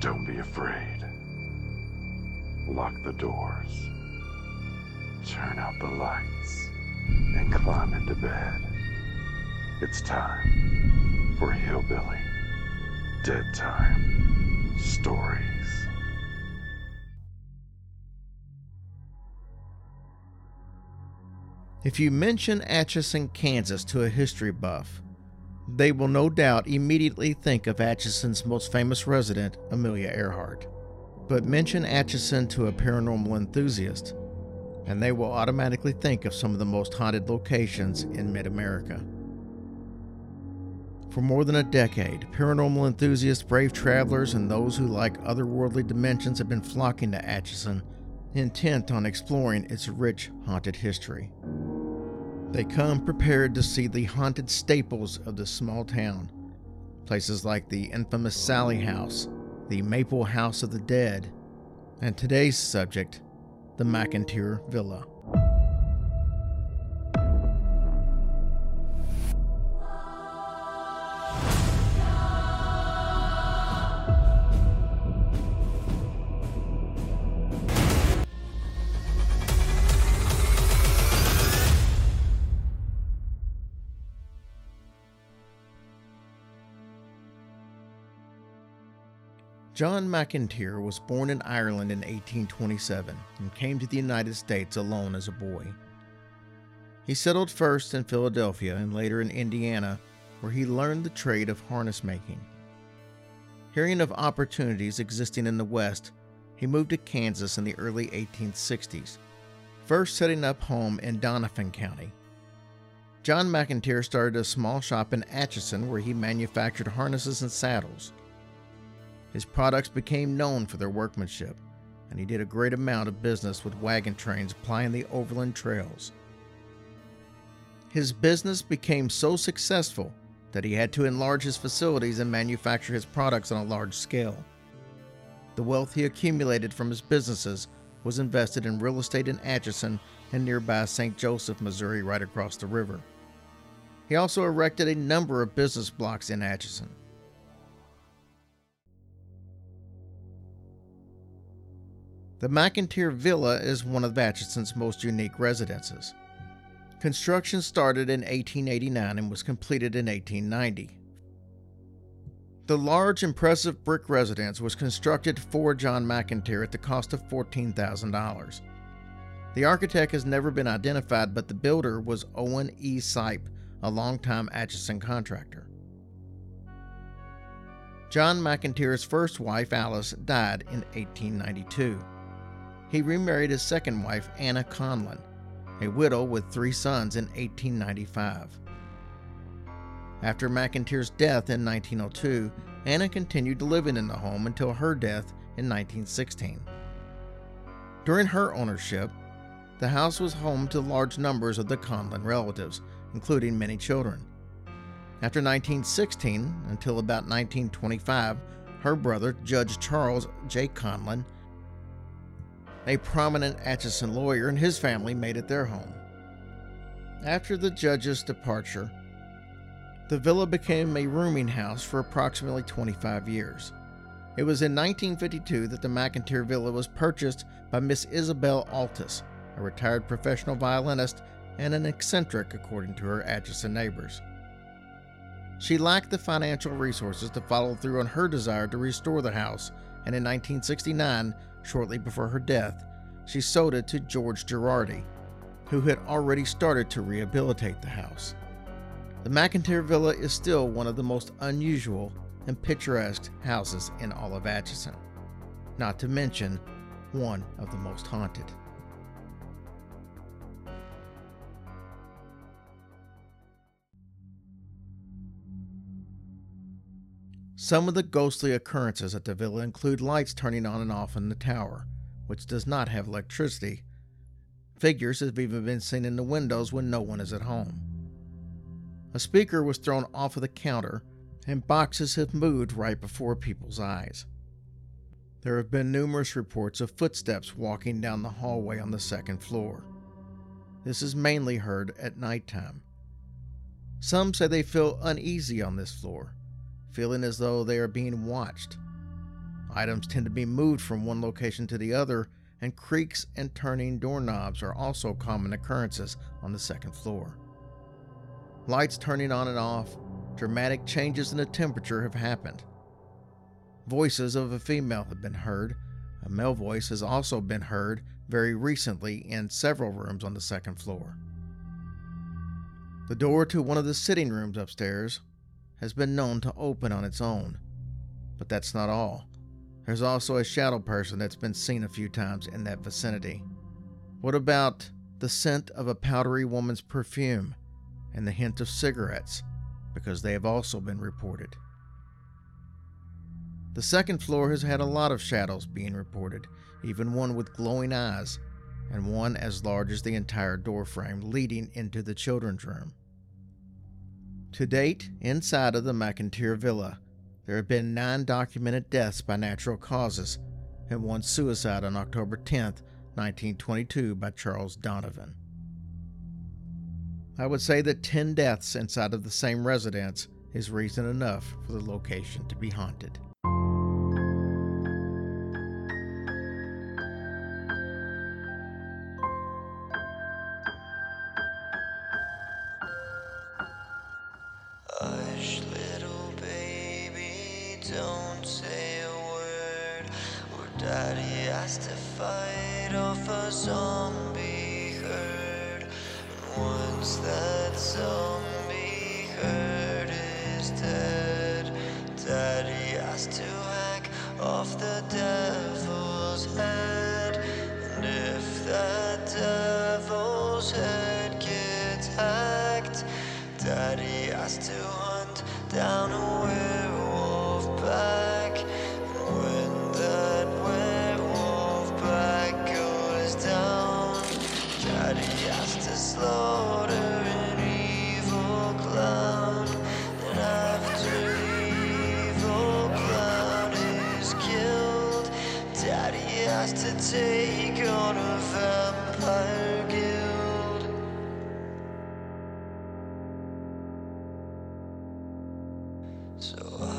Don't be afraid. Lock the doors. Turn out the lights. And climb into bed. It's time for Hillbilly Dead Time Stories. If you mention Atchison, Kansas to a history buff, they will no doubt immediately think of Atchison's most famous resident, Amelia Earhart. But mention Atchison to a paranormal enthusiast, and they will automatically think of some of the most haunted locations in mid America. For more than a decade, paranormal enthusiasts, brave travelers, and those who like otherworldly dimensions have been flocking to Atchison, intent on exploring its rich haunted history. They come prepared to see the haunted staples of this small town. Places like the infamous Sallie House, the Maple House of the Dead, and today's subject, the McIntyre Villa. John McIntyre was born in Ireland in 1827 and came to the United States alone as a boy. He settled first in Philadelphia and later in Indiana, where he learned the trade of harness making. Hearing of opportunities existing in the West, he moved to Kansas in the early 1860s, first setting up home in Doniphan County. John McIntyre started a small shop in Atchison where he manufactured harnesses and saddles. His products became known for their workmanship, and he did a great amount of business with wagon trains plying the overland trails. His business became so successful that he had to enlarge his facilities and manufacture his products on a large scale. The wealth he accumulated from his businesses was invested in real estate in Atchison and nearby St. Joseph, Missouri, right across the river. He also erected a number of business blocks in Atchison. The McIntyre Villa is one of Atchison's most unique residences. Construction started in 1889 and was completed in 1890. The large, impressive brick residence was constructed for John McIntyre at the cost of $14,000. The architect has never been identified, but the builder was Owen E. Sipe, a longtime Atchison contractor. John McIntyre's first wife, Alice, died in 1892 he remarried his second wife, Anna Conlon, a widow with three sons, in 1895. After McIntyre's death in 1902, Anna continued living in the home until her death in 1916. During her ownership, the house was home to large numbers of the Conlon relatives, including many children. After 1916, until about 1925, her brother, Judge Charles J. Conlon, a prominent Atchison lawyer and his family made it their home. After the judge's departure, the villa became a rooming house for approximately 25 years. It was in 1952 that the McIntyre Villa was purchased by Miss Isabel Altus, a retired professional violinist and an eccentric, according to her Atchison neighbors. She lacked the financial resources to follow through on her desire to restore the house, and in 1969 Shortly before her death, she sold it to George Girardi, who had already started to rehabilitate the house. The McIntyre Villa is still one of the most unusual and picturesque houses in all of Atchison, not to mention one of the most haunted. Some of the ghostly occurrences at the villa include lights turning on and off in the tower, which does not have electricity. Figures have even been seen in the windows when no one is at home. A speaker was thrown off of the counter, and boxes have moved right before people's eyes. There have been numerous reports of footsteps walking down the hallway on the second floor. This is mainly heard at nighttime. Some say they feel uneasy on this floor feeling as though they are being watched. Items tend to be moved from one location to the other, and creaks and turning doorknobs are also common occurrences on the second floor. Lights turning on and off, dramatic changes in the temperature have happened. Voices of a female have been heard. A male voice has also been heard very recently in several rooms on the second floor. The door to one of the sitting rooms upstairs has been known to open on its own. But that's not all. There's also a shadow person that's been seen a few times in that vicinity. What about the scent of a powdery woman's perfume and the hint of cigarettes? Because they have also been reported. The second floor has had a lot of shadows being reported, even one with glowing eyes, and one as large as the entire doorframe leading into the children's room. To date, inside of the McIntyre Villa, there have been nine documented deaths by natural causes and one suicide on October 10, 1922, by Charles Donovan. I would say that 10 deaths inside of the same residence is reason enough for the location to be haunted. Fight off a zombie herd. Once that zombie herd is dead, daddy has to hack off the devil's head. And if that devil's head gets hacked, Daddy has to hunt down a werewolf So uh,